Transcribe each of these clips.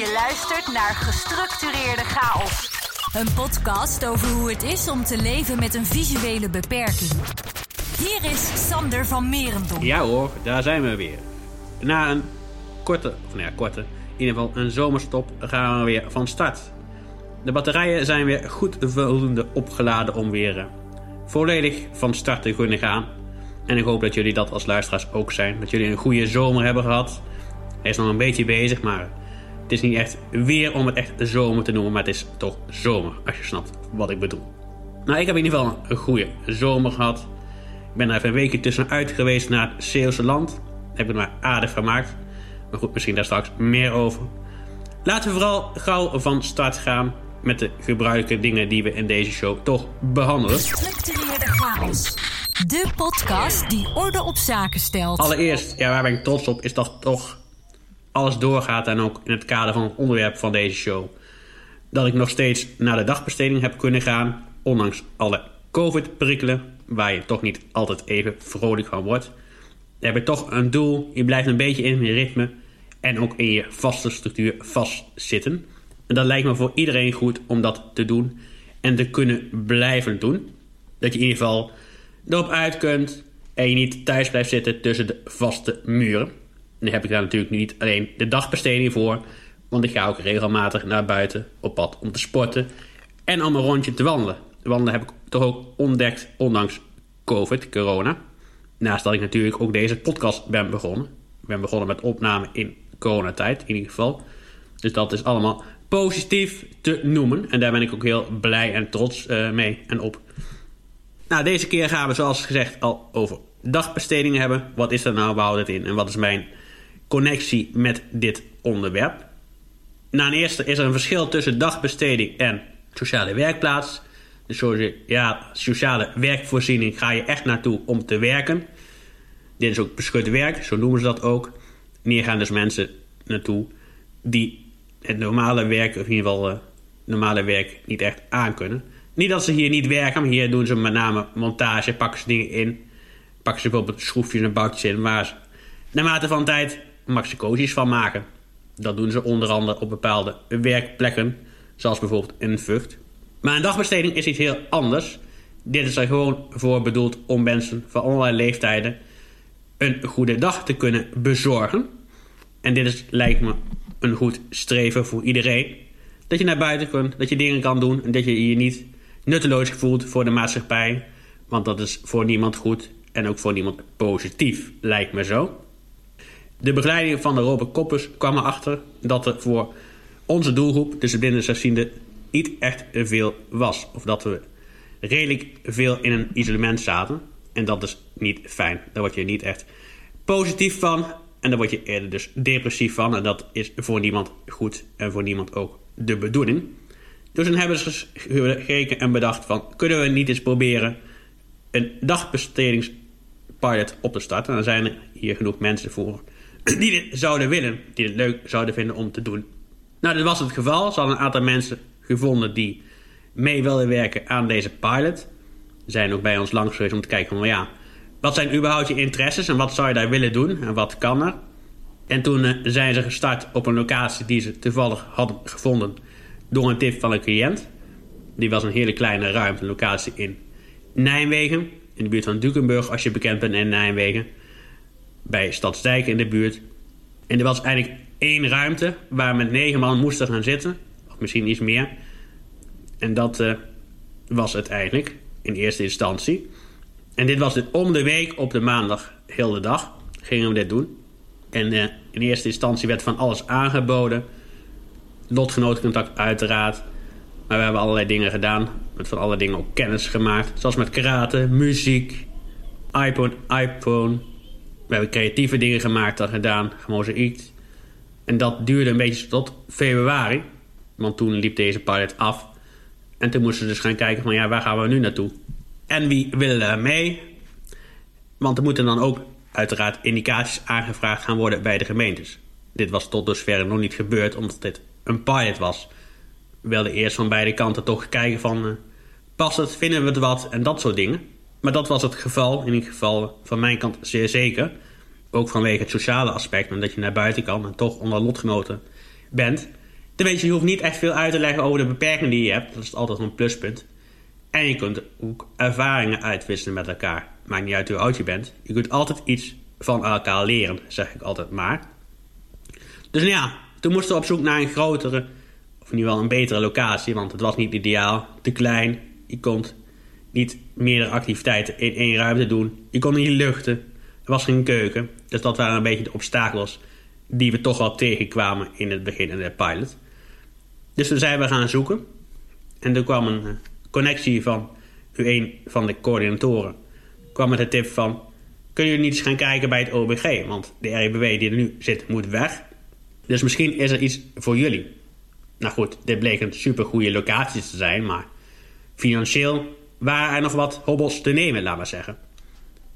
Je luistert naar Gestructureerde Chaos. Een podcast over hoe het is om te leven met een visuele beperking. Hier is Sander van Merendonk. Ja hoor, daar zijn we weer. Na een korte, of nou ja, korte, in ieder geval een zomerstop gaan we weer van start. De batterijen zijn weer goed voldoende opgeladen om weer eh, volledig van start te kunnen gaan. En ik hoop dat jullie dat als luisteraars ook zijn. Dat jullie een goede zomer hebben gehad. Hij is nog een beetje bezig, maar het is niet echt weer om het echt zomer te noemen. Maar het is toch zomer, als je snapt wat ik bedoel. Nou, ik heb in ieder geval een goede zomer gehad. Ik ben er even een weekje tussenuit geweest naar het Zeeuwse land. Heb ik maar aardig gemaakt. Maar goed, misschien daar straks meer over. Laten we vooral gauw van start gaan met de gebruikelijke dingen die we in deze show toch behandelen. Gestructureerde Chaos. De podcast die orde op zaken stelt. Allereerst, ja, waar ben ik trots op, is dat toch alles doorgaat en ook in het kader van het onderwerp van deze show. Dat ik nog steeds naar de dagbesteding heb kunnen gaan, ondanks alle COVID-prikkelen, waar je toch niet altijd even vrolijk van wordt. Dan heb je toch een doel, je blijft een beetje in je ritme en ook in je vaste structuur vastzitten. En dat lijkt me voor iedereen goed om dat te doen en te kunnen blijven doen. Dat je in ieder geval erop uit kunt en je niet thuis blijft zitten tussen de vaste muren. Nu heb ik daar natuurlijk niet alleen de dagbesteding voor, want ik ga ook regelmatig naar buiten op pad om te sporten en om een rondje te wandelen. Wandelen heb ik toch ook ontdekt, ondanks COVID, corona. Naast dat ik natuurlijk ook deze podcast ben begonnen. Ik ben begonnen met opname in coronatijd, in ieder geval. Dus dat is allemaal positief te noemen. En daar ben ik ook heel blij en trots uh, mee en op. Nou, deze keer gaan we zoals gezegd al over dagbestedingen hebben. Wat is er nou, waar houdt het in? En wat is mijn connectie met dit onderwerp? Nou, ten eerste is er een verschil tussen dagbesteding en sociale werkplaats. De ja, sociale werkvoorziening ga je echt naartoe om te werken. Dit is ook beschut werk, zo noemen ze dat ook. Hier gaan dus mensen naartoe die het normale werk, of in ieder geval uh, normale werk, niet echt aankunnen. Niet dat ze hier niet werken, maar hier doen ze met name montage, pakken ze dingen in. Pakken ze bijvoorbeeld schroefjes en boutjes in, waar ze naarmate van tijd maxicosies van maken. Dat doen ze onder andere op bepaalde werkplekken, zoals bijvoorbeeld in Vught. Maar een dagbesteding is iets heel anders. Dit is er gewoon voor bedoeld om mensen van allerlei leeftijden een goede dag te kunnen bezorgen. En dit is, lijkt me een goed streven voor iedereen. Dat je naar buiten kunt, dat je dingen kan doen en dat je je niet nutteloos voelt voor de maatschappij. Want dat is voor niemand goed en ook voor niemand positief, lijkt me zo. De begeleiding van de Robert Koppers kwam erachter dat er voor onze doelgroep, dus de blinde niet echt veel was. Of dat we redelijk veel in een isolement zaten. En dat is niet fijn. Daar word je niet echt positief van. En daar word je eerder dus depressief van. En dat is voor niemand goed en voor niemand ook de bedoeling. Dus dan hebben ze gekeken en bedacht van... kunnen we niet eens proberen een dagbestedingspilot op te starten? En dan zijn er hier genoeg mensen voor die dit zouden willen. Die het leuk zouden vinden om te doen. Nou, dit was het geval. Ze hadden een aantal mensen gevonden die mee wilden werken aan deze pilot. Ze zijn ook bij ons langs geweest om te kijken van... ja, wat zijn überhaupt je interesses en wat zou je daar willen doen en wat kan er? En toen uh, zijn ze gestart op een locatie die ze toevallig hadden gevonden door een tip van een cliënt. Die was een hele kleine ruimte, locatie in Nijmegen, in de buurt van Dukenburg, als je bekend bent in Nijmegen. Bij Stadsdijk in de buurt. En er was eigenlijk één ruimte waar met negen man moesten gaan zitten, of misschien iets meer. En dat uh, was het eigenlijk, in eerste instantie. En dit was dit om de week op de maandag, heel de dag, gingen we dit doen. En uh, in eerste instantie werd van alles aangeboden. Lotgenotencontact uiteraard. Maar we hebben allerlei dingen gedaan. Met van alle dingen ook kennis gemaakt. Zoals met karate, muziek, iPhone, iPhone. We hebben creatieve dingen gemaakt en gedaan. Gemozaïekt. En dat duurde een beetje tot februari. Want toen liep deze pilot af. En toen moesten we dus gaan kijken van ja, waar gaan we nu naartoe? En wie willen er mee? Want er moeten dan ook uiteraard indicaties aangevraagd gaan worden bij de gemeentes. Dit was tot dusver nog niet gebeurd omdat dit een pilot was. We wilden eerst van beide kanten toch kijken van... Uh, past het, vinden we het wat en dat soort dingen. Maar dat was het geval, in ieder geval van mijn kant zeer zeker. Ook vanwege het sociale aspect, omdat je naar buiten kan en toch onder lotgenoten bent. Tenminste, je hoeft niet echt veel uit te leggen over de beperkingen die je hebt. Dat is altijd een pluspunt. En je kunt ook ervaringen uitwisselen met elkaar. Maakt niet uit hoe oud je bent. Je kunt altijd iets van elkaar leren, zeg ik altijd maar. Dus nou ja, toen moesten we op zoek naar een grotere, of in geval een betere locatie. Want het was niet ideaal, te klein. Je kon niet meerdere activiteiten in één ruimte doen. Je kon niet luchten. Er was geen keuken. Dus dat waren een beetje de obstakels die we toch wel tegenkwamen in het begin in de pilot. Dus toen zijn we gaan zoeken. En toen kwam een eh, connectie van een van de coördinatoren. kwam met de tip van... Kunnen jullie niet eens gaan kijken bij het OBG? Want de RIBW die er nu zit, moet weg. Dus misschien is er iets voor jullie. Nou goed, dit bleek een super goede locatie te zijn, maar financieel waren er nog wat hobbels te nemen, laat maar zeggen.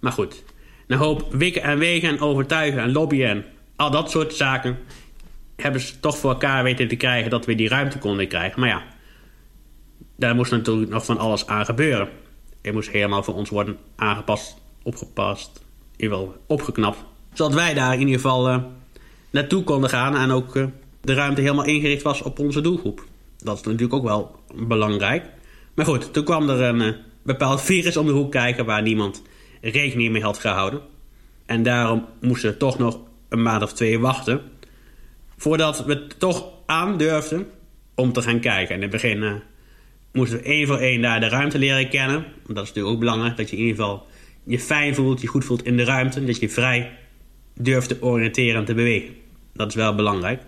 Maar goed, een hoop wikken en wegen en overtuigen en lobbyen en al dat soort zaken hebben ze toch voor elkaar weten te krijgen dat we die ruimte konden krijgen. Maar ja, daar moest natuurlijk nog van alles aan gebeuren. Het moest helemaal voor ons worden aangepast, opgepast, in ieder geval opgeknapt. Zodat wij daar in ieder geval uh, naartoe konden gaan en ook uh, de ruimte helemaal ingericht was op onze doelgroep. Dat is natuurlijk ook wel belangrijk. Maar goed, toen kwam er een uh, bepaald virus om de hoek kijken waar niemand rekening mee had gehouden. En daarom moesten we toch nog een maand of twee wachten. Voordat we toch aandurfden om te gaan kijken. In het begin uh, moesten we één voor één daar de ruimte leren kennen. Dat is natuurlijk ook belangrijk. Dat je in ieder geval je fijn voelt, je goed voelt in de ruimte. Dat je vrij durft te oriënteren en te bewegen. Dat is wel belangrijk.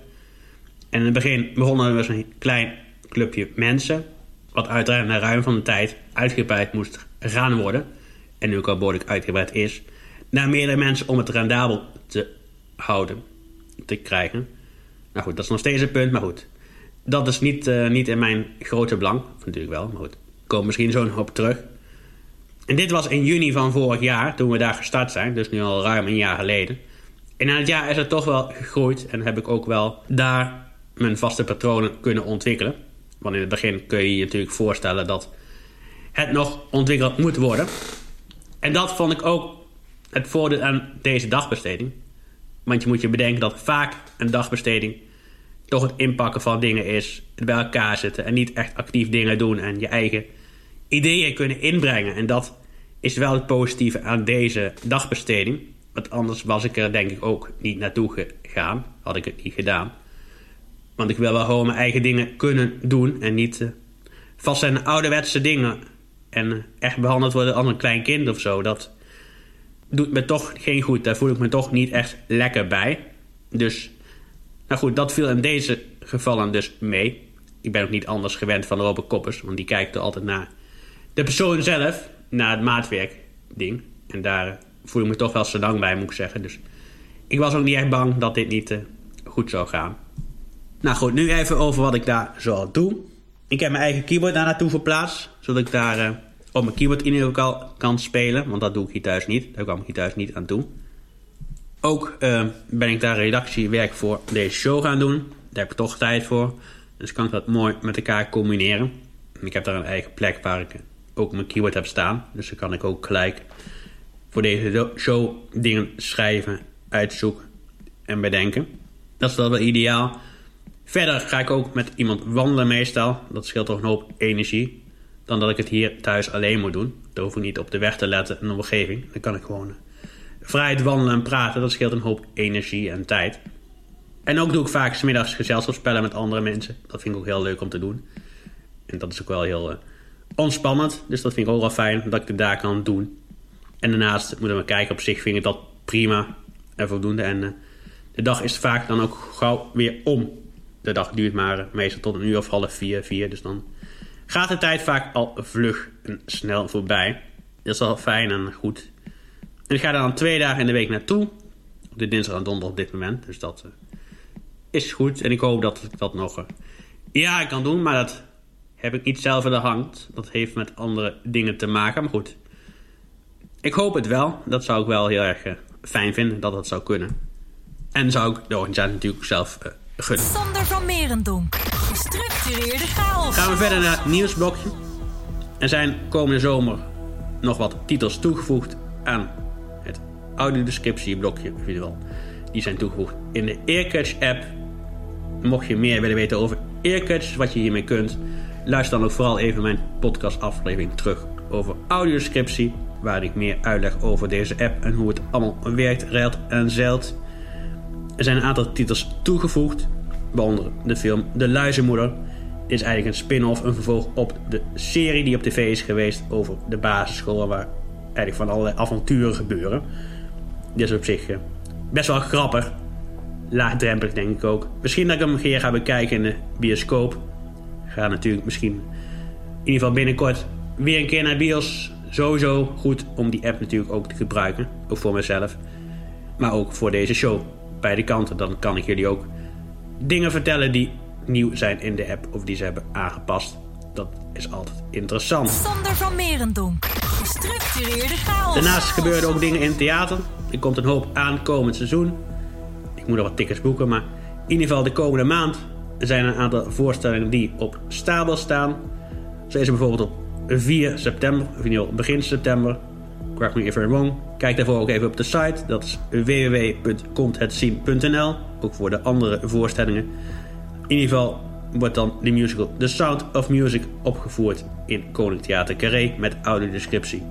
En in het begin begonnen we met een klein clubje mensen. Wat uiteraard na ruim van de tijd uitgebreid moest gaan worden. En nu ook al behoorlijk uitgebreid is. Naar meerdere mensen om het rendabel te houden. Te krijgen. Nou goed, dat is nog steeds een punt, maar goed. Dat is niet, uh, niet in mijn grote belang. Natuurlijk wel, maar goed. Ik kom misschien zo nog op terug. En dit was in juni van vorig jaar, toen we daar gestart zijn. Dus nu al ruim een jaar geleden. En na het jaar is het toch wel gegroeid. En heb ik ook wel daar mijn vaste patronen kunnen ontwikkelen. Want in het begin kun je je natuurlijk voorstellen dat het nog ontwikkeld moet worden. En dat vond ik ook het voordeel aan deze dagbesteding. Want je moet je bedenken dat vaak een dagbesteding toch het inpakken van dingen is. Bij elkaar zitten en niet echt actief dingen doen en je eigen ideeën kunnen inbrengen. En dat is wel het positieve aan deze dagbesteding. Want anders was ik er denk ik ook niet naartoe gegaan. Had ik het niet gedaan. Want ik wil wel gewoon mijn eigen dingen kunnen doen. En niet uh, vast zijn ouderwetse dingen. En uh, echt behandeld worden als een klein kind of zo. Dat doet me toch geen goed. Daar voel ik me toch niet echt lekker bij. Dus, nou goed, dat viel in deze gevallen dus mee. Ik ben ook niet anders gewend van Robert Koppers. Want die kijkt er altijd naar de persoon zelf. Naar het maatwerk ding. En daar voel ik me toch wel zo dank bij, moet ik zeggen. Dus ik was ook niet echt bang dat dit niet goed zou gaan. Nou goed, nu even over wat ik daar zo doe. Ik heb mijn eigen keyboard daar naartoe verplaatst. Zodat ik daar uh, op mijn keyboard in ieder geval kan spelen. Want dat doe ik hier thuis niet. Daar kwam ik hier thuis niet aan toe. Ook uh, ben ik daar redactiewerk voor deze show gaan doen. Daar heb ik toch tijd voor. Dus kan ik dat mooi met elkaar combineren. En ik heb daar een eigen plek waar ik ook mijn keyboard heb staan. Dus dan kan ik ook gelijk voor deze show dingen schrijven, uitzoeken en bedenken. Dat is wel wel ideaal. Verder ga ik ook met iemand wandelen meestal. Dat scheelt toch een hoop energie. Dan dat ik het hier thuis alleen moet doen. Dan hoef ik niet op de weg te letten en de omgeving. Dan kan ik gewoon vrijheid wandelen en praten. Dat scheelt een hoop energie en tijd. En ook doe ik vaak smiddags gezelschapsspellen met andere mensen. Dat vind ik ook heel leuk om te doen. En dat is ook wel heel uh, ontspannend. Dus dat vind ik ook wel fijn dat ik het daar kan doen. En daarnaast moeten we kijken. Op zich vind ik dat prima en voldoende. En uh, de dag is vaak dan ook gauw weer om de dag duurt maar meestal tot een uur of half vier, vier. Dus dan gaat de tijd vaak al vlug en snel voorbij. Dat is wel fijn en goed. En ik ga er dan twee dagen in de week naartoe. Op de dinsdag en donderdag op dit moment. Dus dat uh, is goed. En ik hoop dat ik dat nog uh, ja, kan doen. Maar dat heb ik niet zelf in de hand. Dat heeft met andere dingen te maken. Maar goed. Ik hoop het wel. Dat zou ik wel heel erg uh, fijn vinden. Dat dat zou kunnen. En zou ik de organisatie natuurlijk zelf Goed. Sander van Merendonk. Gestructureerde chaos. Gaan we verder naar het nieuwsblokje. Er zijn komende zomer nog wat titels toegevoegd aan het audiodescriptieblokje. Die zijn toegevoegd in de Earcatch app. mocht je meer willen weten over earcuts, wat je hiermee kunt, luister dan ook vooral even mijn podcastaflevering terug over audioscriptie, waar ik meer uitleg over deze app en hoe het allemaal werkt, reilt en zeilt. Er zijn een aantal titels toegevoegd, waaronder de film De Luizenmoeder. Dit is eigenlijk een spin-off, een vervolg op de serie die op tv is geweest over de basisschool, waar eigenlijk van allerlei avonturen gebeuren. Dit is op zich eh, best wel grappig. Laagdrempelig denk ik ook. Misschien dat ik hem keer ga bekijken in de bioscoop. Ga natuurlijk misschien in ieder geval binnenkort weer een keer naar bios. Sowieso goed om die app natuurlijk ook te gebruiken. Ook voor mezelf. Maar ook voor deze show. Beide kanten. Dan kan ik jullie ook dingen vertellen die nieuw zijn in de app. Of die ze hebben aangepast. Dat is altijd interessant. Sander van Merendonk. Gestructureerde chaos. Daarnaast gebeuren ook dingen in theater. Er komt een hoop aankomend seizoen. Ik moet nog wat tickets boeken, maar in ieder geval de komende maand zijn er een aantal voorstellingen die op stapel staan. Zo is er bijvoorbeeld op 4 september, of in ieder geval begin september. Correct me if I'm wrong. Kijk daarvoor ook even op de site. Dat is www.komthetzien.nl. Ook voor de andere voorstellingen. In ieder geval wordt dan de musical The Sound of Music opgevoerd in Koning Theater Carré met audiodescriptie.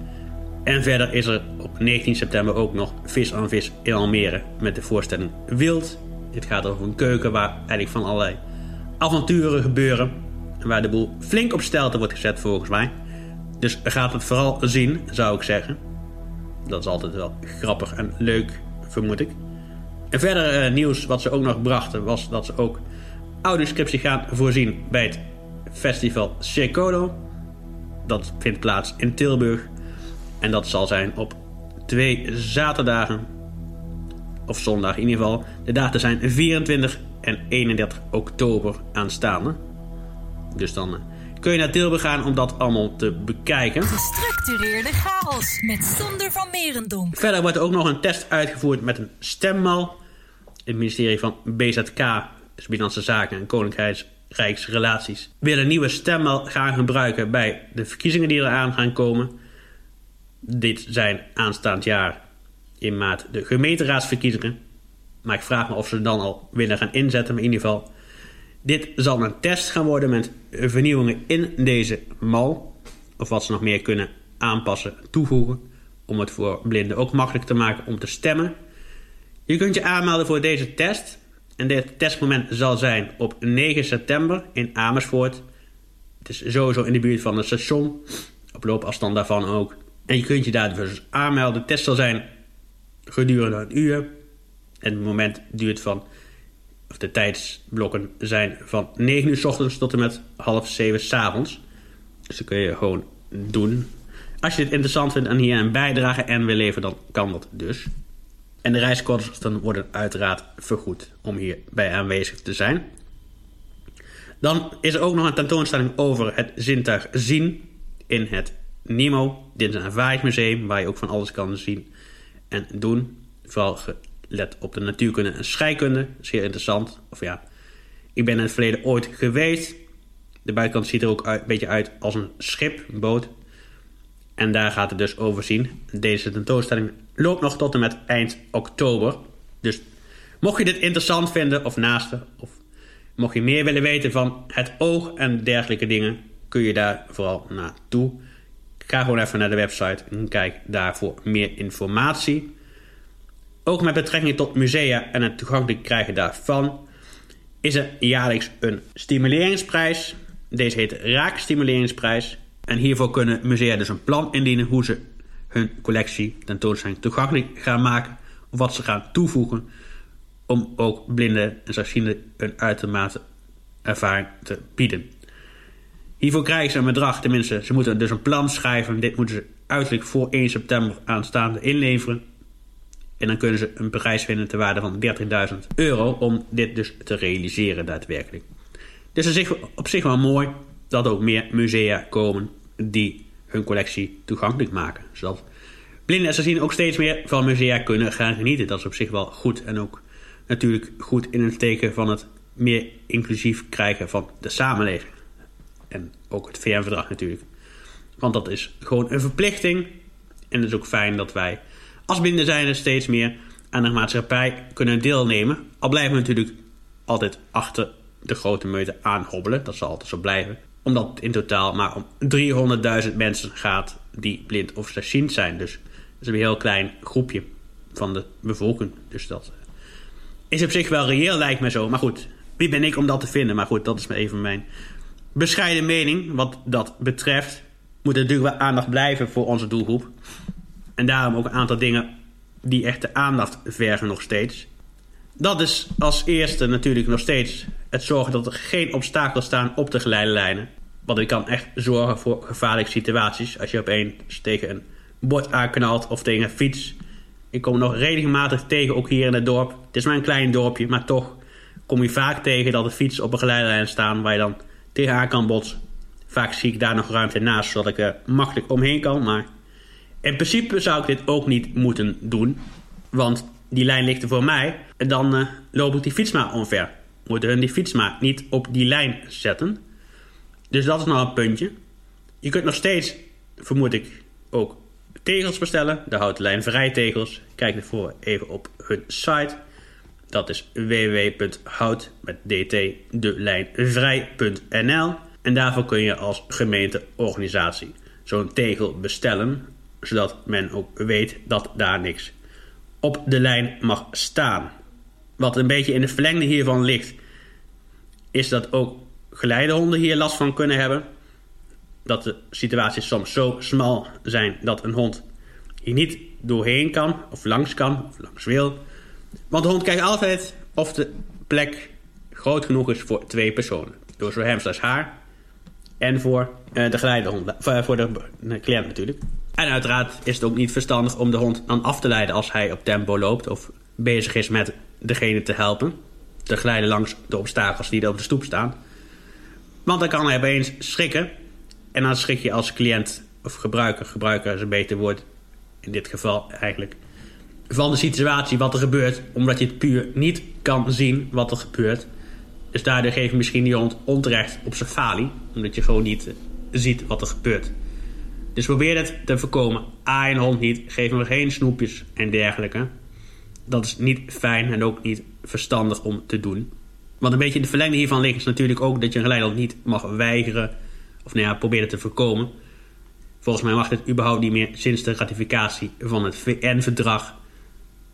En verder is er op 19 september ook nog Vis aan Vis in Almere met de voorstelling Wild. Dit gaat over een keuken waar eigenlijk van allerlei avonturen gebeuren. En waar de boel flink op stelte wordt gezet volgens mij. Dus gaat het vooral zien, zou ik zeggen. Dat is altijd wel grappig en leuk, vermoed ik. En verder eh, nieuws wat ze ook nog brachten was dat ze ook audioscriptie gaan voorzien bij het festival Circodo. Dat vindt plaats in Tilburg. En dat zal zijn op twee zaterdagen. Of zondag in ieder geval. De data zijn 24 en 31 oktober aanstaande. Dus dan eh, kun je naar Tilburg gaan om dat allemaal te bekijken. Gestructureerde chaos met Sander van Merendonk. Verder wordt er ook nog een test uitgevoerd met een stemmal. Het ministerie van BZK, dus Binnenlandse Zaken en Koninkrijksrelaties, wil een nieuwe stemmal gaan gebruiken bij de verkiezingen die eraan gaan komen. Dit zijn aanstaand jaar in maart de gemeenteraadsverkiezingen. Maar ik vraag me of ze dan al willen gaan inzetten. Maar in ieder geval, dit zal een test gaan worden met vernieuwingen in deze mal. Of wat ze nog meer kunnen aanpassen, toevoegen. Om het voor blinden ook makkelijk te maken om te stemmen. Je kunt je aanmelden voor deze test. En dit testmoment zal zijn op 9 september in Amersfoort. Het is sowieso in de buurt van het station. Op loopafstand daarvan ook. En je kunt je daar dus aanmelden. De test zal zijn gedurende een uur. En het moment duurt van, de tijdsblokken zijn van 9 uur s ochtends tot en met half 7 s avonds. Dus dat kun je gewoon doen. Als je het interessant vindt en hier een bijdrage en wil leveren, dan kan dat dus. En de reiskosten worden uiteraard vergoed om hierbij aanwezig te zijn. Dan is er ook nog een tentoonstelling over het zintuig zien in het Nemo. Dit is een ervaringsmuseum waar je ook van alles kan zien en doen. Vooral gelet op de natuurkunde en scheikunde. Zeer interessant. Of ja, ik ben in het verleden ooit geweest. De buitenkant ziet er ook een beetje uit als een schip, een boot. En daar gaat het dus over zien. Deze tentoonstelling loopt nog tot en met eind oktober. Dus mocht je dit interessant vinden of naaste, of mocht je meer willen weten van het oog en dergelijke dingen, kun je daar vooral naartoe. Ga gewoon even naar de website en kijk daarvoor meer informatie. Ook met betrekking tot musea en het toegankelijk krijgen daarvan is er jaarlijks een stimuleringsprijs. Deze heet Raakstimuleringsprijs. En hiervoor kunnen musea dus een plan indienen hoe ze hun collectie tentoonstelling toegankelijk gaan maken. Of wat ze gaan toevoegen om ook blinden en slechtzienden een uitermate ervaring te bieden. Hiervoor krijgen ze een bedrag, tenminste, ze moeten dus een plan schrijven. Dit moeten ze uiterlijk voor 1 september aanstaande inleveren. En dan kunnen ze een prijs vinden ter waarde van 30.000 euro om dit dus te realiseren daadwerkelijk. Dus het is op zich wel mooi dat ook meer musea komen die hun collectie toegankelijk maken. Zodat blinden en zien ook steeds meer van musea kunnen gaan genieten. Dat is op zich wel goed en ook natuurlijk goed in het teken van het meer inclusief krijgen van de samenleving. En ook het VN-verdrag natuurlijk. Want dat is gewoon een verplichting. En het is ook fijn dat wij als blinden zijn steeds meer aan de maatschappij kunnen deelnemen. Al blijven we natuurlijk altijd achter de grote meute aanhobbelen. Dat zal altijd zo blijven. Omdat het in totaal maar om 300.000 mensen gaat die blind of slechtziend zijn. Dus dat is een heel klein groepje van de bevolking. Dus dat is op zich wel reëel, lijkt me zo. Maar goed, wie ben ik om dat te vinden? Maar goed, dat is maar even mijn bescheiden mening. Wat dat betreft moet er natuurlijk wel aandacht blijven voor onze doelgroep. En daarom ook een aantal dingen die echt de aandacht vergen nog steeds. Dat is als eerste natuurlijk nog steeds het zorgen dat er geen obstakels staan op de geleiderlijnen. Want ik kan echt zorgen voor gevaarlijke situaties. Als je opeens tegen een bord aanknalt of tegen een fiets. Ik kom nog regelmatig tegen, ook hier in het dorp. Het is maar een klein dorpje, maar toch kom je vaak tegen dat de fietsen op een geleiderlijn staan waar je dan tegenaan kan botsen. Vaak zie ik daar nog ruimte naast, zodat ik er makkelijk omheen kan. Maar in principe zou ik dit ook niet moeten doen. Want die lijn ligt er voor mij. En dan uh, loop ik die fiets maar omver. Moeten hun die fiets maar niet op die lijn zetten. Dus dat is nog een puntje. Je kunt nog steeds, vermoed ik, ook tegels bestellen. De houten lijn vrijtegels. Kijk ervoor even op hun site. Dat is www.hout dt de lijn vrij.nl. En daarvoor kun je als gemeenteorganisatie zo'n tegel bestellen, zodat men ook weet dat daar niks op de lijn mag staan. Wat een beetje in de verlengde hiervan ligt, is dat ook geleidehonden hier last van kunnen hebben. Dat de situaties soms zo smal zijn dat een hond hier niet doorheen kan, of langs kan, of langs wil. Want de hond kijkt altijd of de plek groot genoeg is voor twee personen. Door zo hem haar en voor uh, de geleidehond, voor, voor de cliënt natuurlijk. En uiteraard is het ook niet verstandig om de hond dan af te leiden als hij op tempo loopt of bezig is met degene te helpen. Te glijden langs de obstakels die er op de stoep staan. Want dan kan hij opeens schrikken. En dan schrik je als cliënt of gebruiker, gebruiker is een beter woord in dit geval eigenlijk, van de situatie wat er gebeurt, omdat je het puur niet kan zien wat er gebeurt. Dus daardoor geef je misschien die hond onterecht op zijn falie, omdat je gewoon niet ziet wat er gebeurt. Dus probeer het te voorkomen. A een hond niet, geef hem geen snoepjes en dergelijke. Dat is niet fijn en ook niet verstandig om te doen. Want een beetje de verlengde hiervan ligt is natuurlijk ook dat je een geleider niet mag weigeren. Of nou ja, probeer het te voorkomen. Volgens mij mag het überhaupt niet meer sinds de ratificatie van het VN-verdrag.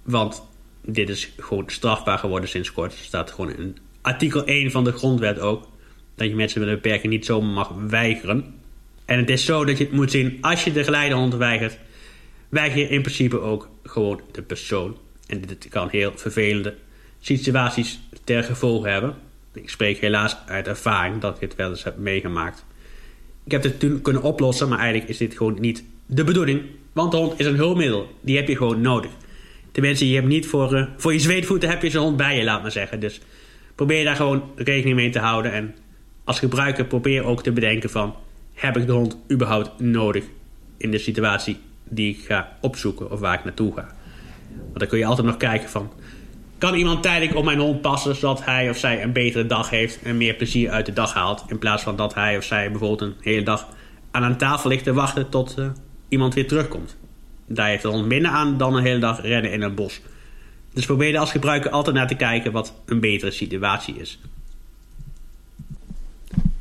Want dit is gewoon strafbaar geworden sinds kort. Er staat gewoon in artikel 1 van de grondwet ook. Dat je mensen met een beperking niet zomaar mag weigeren. En het is zo dat je het moet zien, als je de geleidehond weigert, weiger je in principe ook gewoon de persoon. En dit kan heel vervelende situaties ter gevolg hebben. Ik spreek helaas uit ervaring dat ik het wel eens heb meegemaakt. Ik heb dit toen kunnen oplossen, maar eigenlijk is dit gewoon niet de bedoeling. Want de hond is een hulpmiddel. Die heb je gewoon nodig. Tenminste, je hebt niet voor, uh, voor je zweetvoeten heb je zo'n hond bij je, laat maar zeggen. Dus probeer daar gewoon rekening mee te houden. En als gebruiker probeer ook te bedenken van... heb ik de hond überhaupt nodig in de situatie die ik ga opzoeken of waar ik naartoe ga. Want dan kun je altijd nog kijken van... kan iemand tijdelijk op mijn hond passen... zodat hij of zij een betere dag heeft en meer plezier uit de dag haalt... in plaats van dat hij of zij bijvoorbeeld een hele dag aan een tafel ligt te wachten... tot uh, iemand weer terugkomt. Daar heeft de hond minder aan dan een hele dag rennen in een bos... Dus probeer er als gebruiker altijd naar te kijken wat een betere situatie is.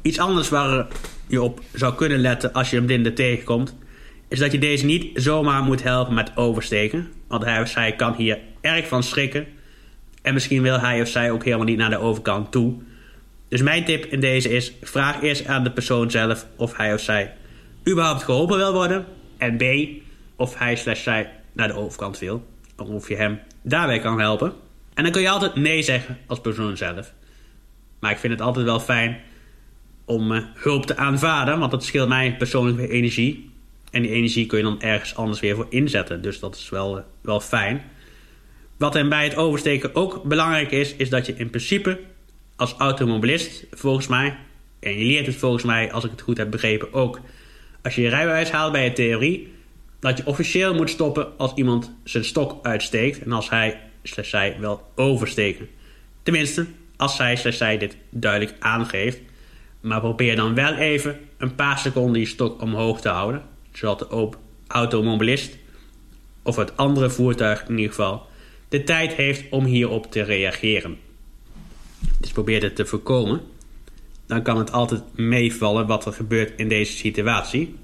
Iets anders waar je op zou kunnen letten als je een blinde tegenkomt, is dat je deze niet zomaar moet helpen met oversteken. Want hij of zij kan hier erg van schrikken. En misschien wil hij of zij ook helemaal niet naar de overkant toe. Dus mijn tip in deze is: vraag eerst aan de persoon zelf of hij of zij überhaupt geholpen wil worden. En B, of hij slash zij naar de overkant wil. Of je hem daarbij kan helpen. En dan kun je altijd nee zeggen als persoon zelf. Maar ik vind het altijd wel fijn om uh, hulp te aanvaarden, want dat scheelt mij persoonlijk weer energie. En die energie kun je dan ergens anders weer voor inzetten. Dus dat is wel, uh, wel fijn. Wat er bij het oversteken ook belangrijk is, is dat je in principe als automobilist, volgens mij, en je leert het volgens mij, als ik het goed heb begrepen, ook als je je rijbewijs haalt bij je theorie, dat je officieel moet stoppen als iemand zijn stok uitsteekt en als hij zij wil oversteken. Tenminste, als zij zij dit duidelijk aangeeft. Maar probeer dan wel even een paar seconden je stok omhoog te houden, zodat de automobilist of het andere voertuig in ieder geval de tijd heeft om hierop te reageren. dus probeert het te voorkomen, dan kan het altijd meevallen wat er gebeurt in deze situatie.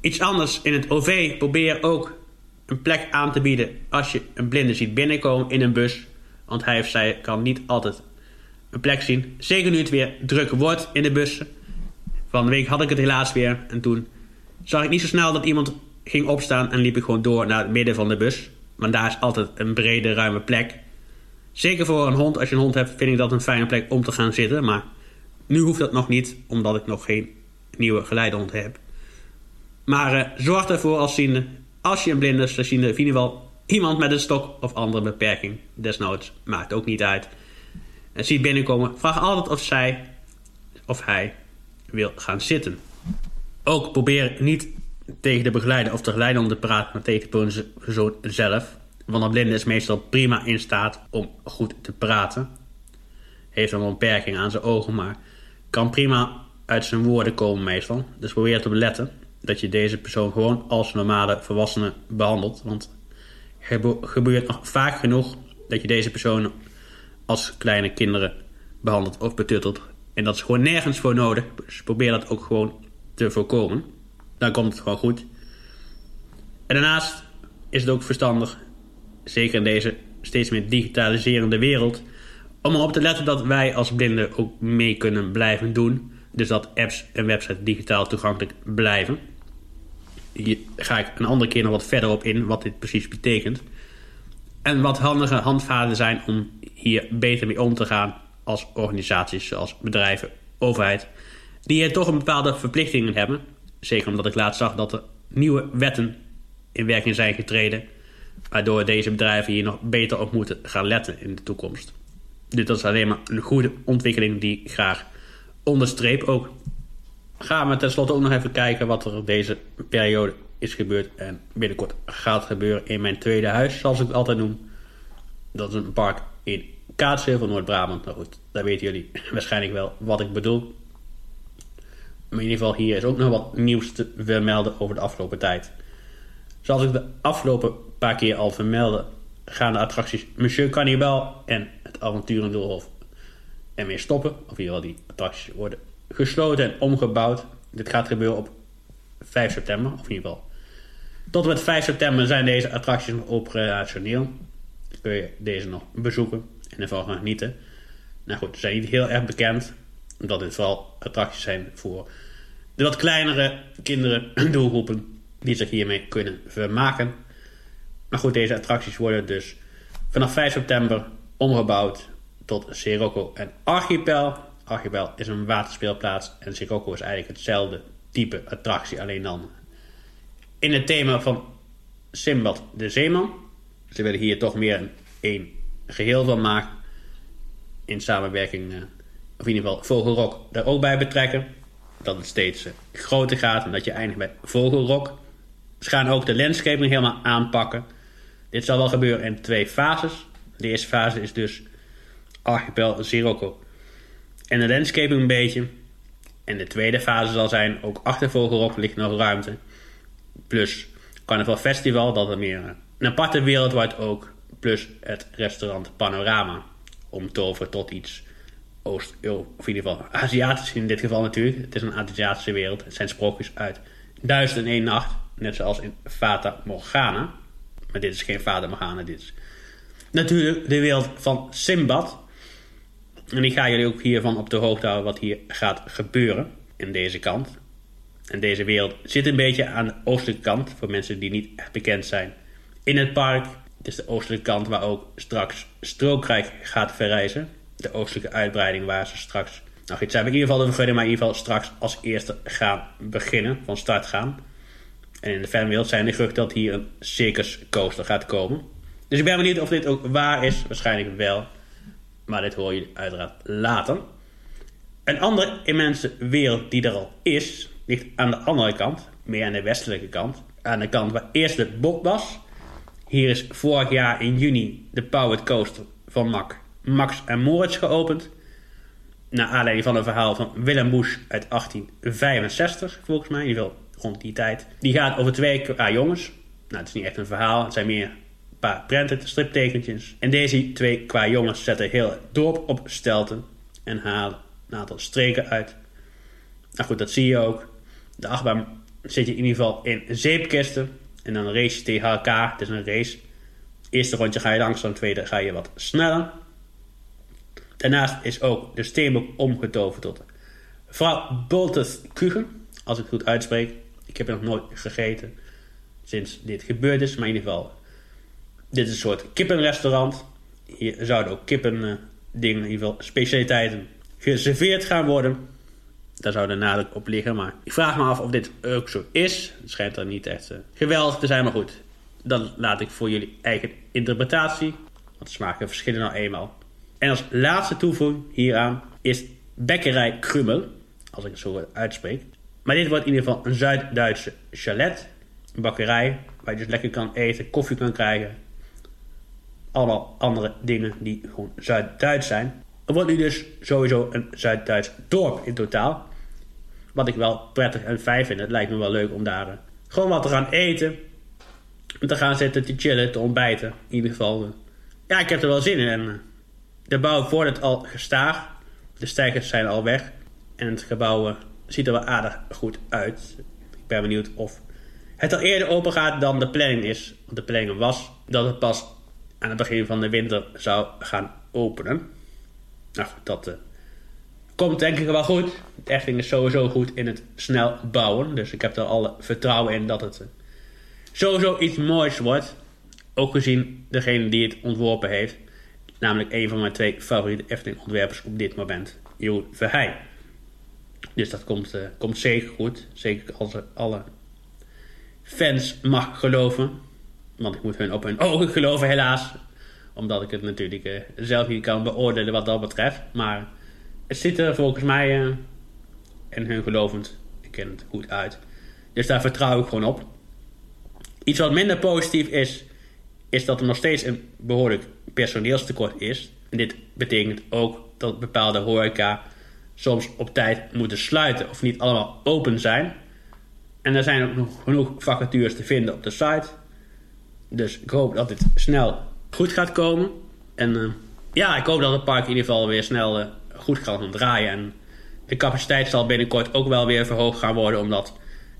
Iets anders in het OV, probeer ook een plek aan te bieden als je een blinde ziet binnenkomen in een bus. Want hij of zij kan niet altijd een plek zien. Zeker nu het weer druk wordt in de bussen. Van de week had ik het helaas weer. En toen zag ik niet zo snel dat iemand ging opstaan en liep ik gewoon door naar het midden van de bus. Want daar is altijd een brede, ruime plek. Zeker voor een hond, als je een hond hebt, vind ik dat een fijne plek om te gaan zitten. Maar nu hoeft dat nog niet, omdat ik nog geen nieuwe geleidehond heb. Maar uh, zorg ervoor als ziende, als je een blinde ziende, in geval iemand met een stok of andere beperking, desnoods, maakt ook niet uit. En ziet binnenkomen, vraag altijd of zij of hij wil gaan zitten. Ook probeer niet tegen de begeleider of de geleider te praten, maar tegen de persoon zelf. Want een blinde is meestal prima in staat om goed te praten. Heeft een beperking aan zijn ogen, maar kan prima uit zijn woorden komen meestal. Dus probeer te beletten dat je deze persoon gewoon als normale volwassene behandelt. Want het gebeurt nog vaak genoeg dat je deze persoon als kleine kinderen behandelt of betuttelt. En dat is gewoon nergens voor nodig. Dus probeer dat ook gewoon te voorkomen. Dan komt het gewoon goed. En daarnaast is het ook verstandig, zeker in deze steeds meer digitaliserende wereld, om erop te letten dat wij als blinden ook mee kunnen blijven doen. Dus dat apps en websites digitaal toegankelijk blijven. Hier ga ik een andere keer nog wat verder op in wat dit precies betekent. En wat handige handvaten zijn om hier beter mee om te gaan als organisaties zoals bedrijven, overheid, die hier toch een bepaalde verplichtingen hebben. Zeker omdat ik laatst zag dat er nieuwe wetten in werking zijn getreden, waardoor deze bedrijven hier nog beter op moeten gaan letten in de toekomst. Dit is alleen maar een goede ontwikkeling die ik graag onderstreep ook. Gaan we tenslotte ook nog even kijken wat er deze periode is gebeurd en binnenkort gaat gebeuren in mijn tweede huis, zoals ik het altijd noem. Dat is een park in Kaatsheuvel van Noord-Brabant. Nou goed, daar weten jullie waarschijnlijk wel wat ik bedoel. Maar in ieder geval hier is ook nog wat nieuws te vermelden over de afgelopen tijd. Zoals ik de afgelopen paar keer al vermeldde, gaan de attracties Monsieur Cannibal en het Avonturendoolhof ermee stoppen. Of in ieder geval die attracties worden gesloten en omgebouwd. Dit gaat gebeuren op 5 september, of in ieder geval. Tot en met 5 september zijn deze attracties nog operationeel. Dan kun je deze nog bezoeken en ervan genieten. Nou goed, ze zijn niet heel erg bekend, omdat dit vooral attracties zijn voor de wat kleinere kinderen, doelgroepen, die zich hiermee kunnen vermaken. Maar goed, deze attracties worden dus vanaf 5 september omgebouwd tot Sirocco en Archipel. Archipel is een waterspeelplaats en Sirocco is eigenlijk hetzelfde type attractie, alleen dan in het thema van Simbad de Zeeman. Ze willen hier toch meer een geheel van maken. In samenwerking, uh, of in ieder geval Vogelrok daar ook bij betrekken. Dat het steeds uh, groter gaat en dat je eindigt bij Vogelrok. Ze gaan ook de landscaping helemaal aanpakken. Dit zal wel gebeuren in twee fases. De eerste fase is dus Archipel Sirocco en de landscaping een beetje. En de tweede fase zal zijn, ook achter Vogelrok ligt nog ruimte. Plus Carnaval Festival, dat er meer een aparte wereldwijd ook. Plus het restaurant Panorama. Om toveren tot iets Oost, of in geval Aziatisch in dit geval natuurlijk. Het is een Aziatische wereld. Het zijn sprookjes uit Duizend en één nacht. Net zoals in Fata Morgana. Maar dit is geen Fata Morgana, dit is natuurlijk de wereld van Simbad. En ik ga jullie ook hiervan op de hoogte houden wat hier gaat gebeuren in deze kant. En deze wereld zit een beetje aan de oostelijke kant, voor mensen die niet echt bekend zijn. In het park, het is de oostelijke kant waar ook straks Strookrijk gaat verrijzen. De oostelijke uitbreiding waar ze straks, nou goed, zijn we in ieder geval de vergunning, maar in ieder geval straks als eerste gaan beginnen, van start gaan. En in de fanwereld zijn de geruchten dat hier een circus coaster gaat komen. Dus ik ben benieuwd of dit ook waar is. Waarschijnlijk wel. Maar dit hoor je uiteraard later. Een andere immense wereld die er al is, ligt aan de andere kant, meer aan de westelijke kant. Aan de kant waar eerst de bot was. Hier is vorig jaar in juni de Powered Coaster van Mac, Max en Moritz geopend. Naar aanleiding van een verhaal van Willem Bush uit 1865, volgens mij, in ieder geval rond die tijd. Die gaat over twee ah, jongens. Nou, het is niet echt een verhaal, het zijn meer een paar printed striptekentjes. En deze twee qua jongens zetten heel dorp op stelten. en haal een aantal streken uit. Nou goed, dat zie je ook. De achtbaan zit je in ieder geval in zeepkisten. En dan race je tegen elkaar. Het is een race. Eerste rondje ga je langzaam, tweede ga je wat sneller. Daarnaast is ook de steenbok omgetoverd tot vrouw Boltes Kuchen. Als ik het goed uitspreek. Ik heb het nog nooit gegeten sinds dit gebeurd is. Maar in ieder geval, dit is een soort kippenrestaurant. Hier zouden ook kippen dingen, in ieder geval specialiteiten, geserveerd gaan worden. Daar zou de nadruk op liggen. Maar ik vraag me af of dit ook zo is. Het schijnt dan niet echt uh, geweldig te zijn, maar goed. Dan laat ik voor jullie eigen interpretatie. Want smaken verschillen nou eenmaal. En als laatste toevoeging hieraan is bekkerij Krummel. Als ik het zo uitspreek. Maar dit wordt in ieder geval een Zuid-Duitse chalet. Een bakkerij waar je dus lekker kan eten, koffie kan krijgen. Allemaal andere dingen die gewoon Zuid-Duits zijn. Er wordt nu dus sowieso een Zuid-Duits dorp in totaal. Wat ik wel prettig en fijn vind. Het lijkt me wel leuk om daar eh, gewoon wat te gaan eten. Te gaan zitten, te chillen, te ontbijten. In ieder geval. Eh, ja, ik heb er wel zin in. En uh, de bouw wordt al gestaag. De stijgers zijn al weg. En het gebouw ziet er wel aardig goed uit. Ik ben benieuwd of het al eerder open gaat dan de planning is. Want de planning was dat het pas aan het begin van de winter zou gaan openen. Nou dat uh, komt denk ik wel goed. Efteling is sowieso goed in het snel bouwen. Dus ik heb er alle vertrouwen in dat het uh, sowieso iets moois wordt. Ook gezien degene die het ontworpen heeft. Namelijk een van mijn twee favoriete Efteling ontwerpers op dit moment. Jeroen Verheij. Dus dat komt, uh, komt zeker goed. Zeker als alle fans mag geloven. Want ik moet hun op hun ogen geloven helaas omdat ik het natuurlijk uh, zelf niet kan beoordelen wat dat betreft. Maar het ziet er volgens mij uh, en hun gelovend, ik ken het goed uit. Dus daar vertrouw ik gewoon op. Iets wat minder positief is, is dat er nog steeds een behoorlijk personeelstekort is. En dit betekent ook dat bepaalde horeca soms op tijd moeten sluiten of niet allemaal open zijn. En er zijn ook nog genoeg vacatures te vinden op de site. Dus ik hoop dat dit snel goed gaat komen. En uh, ja, ik hoop dat het park in ieder geval weer snel uh, goed gaan draaien. En de capaciteit zal binnenkort ook wel weer verhoogd gaan worden. Omdat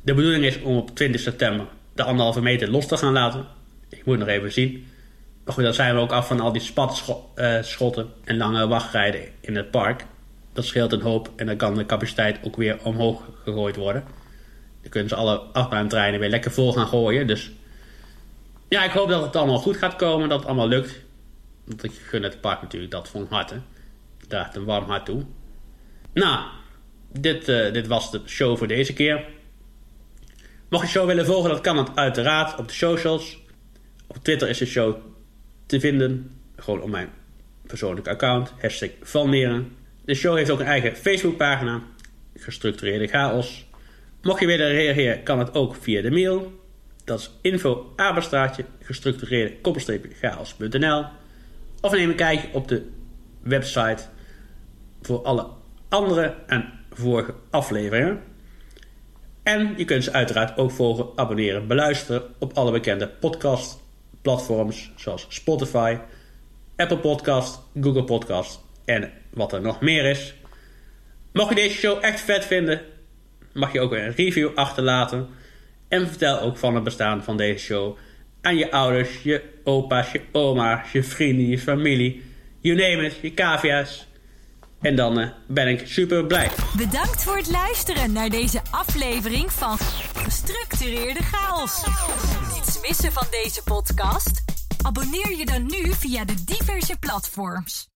de bedoeling is om op 20 september de anderhalve meter los te gaan laten. Ik moet nog even zien. Maar goed, dan zijn we ook af van al die spatschotten uh, en lange wachtrijden in het park. Dat scheelt een hoop en dan kan de capaciteit ook weer omhoog gegooid worden. Dan kunnen ze alle achtbaantreinen weer lekker vol gaan gooien. Dus ja, ik hoop dat het allemaal goed gaat komen, dat het allemaal lukt. Want ik gun het park natuurlijk dat van harte. Daar een warm hart toe. Nou, dit, uh, dit was de show voor deze keer. Mocht je show willen volgen, dat kan het uiteraard op de socials. Op Twitter is de show te vinden. Gewoon op mijn persoonlijke account. Hashtag Valmeren. De show heeft ook een eigen Facebookpagina. Gestructureerde chaos. Mocht je willen reageren, kan het ook via de mail. Dat is info apenstraatje gestructureerde chaos.nl. Of neem een kijkje op de website voor alle andere en vorige afleveringen. En je kunt ze uiteraard ook volgen, abonneren, beluisteren op alle bekende podcastplatforms zoals Spotify, Apple Podcast, Google Podcast en wat er nog meer is. Mocht je deze show echt vet vinden, mag je ook een review achterlaten. En vertel ook van het bestaan van deze show aan je ouders, je opa's, je oma's, je vrienden, je familie. You name je cavia's. En dan uh, ben ik super blij. Bedankt voor het luisteren naar deze aflevering van Gestructureerde Chaos. Niets missen van deze podcast? Abonneer je dan nu via de diverse platforms.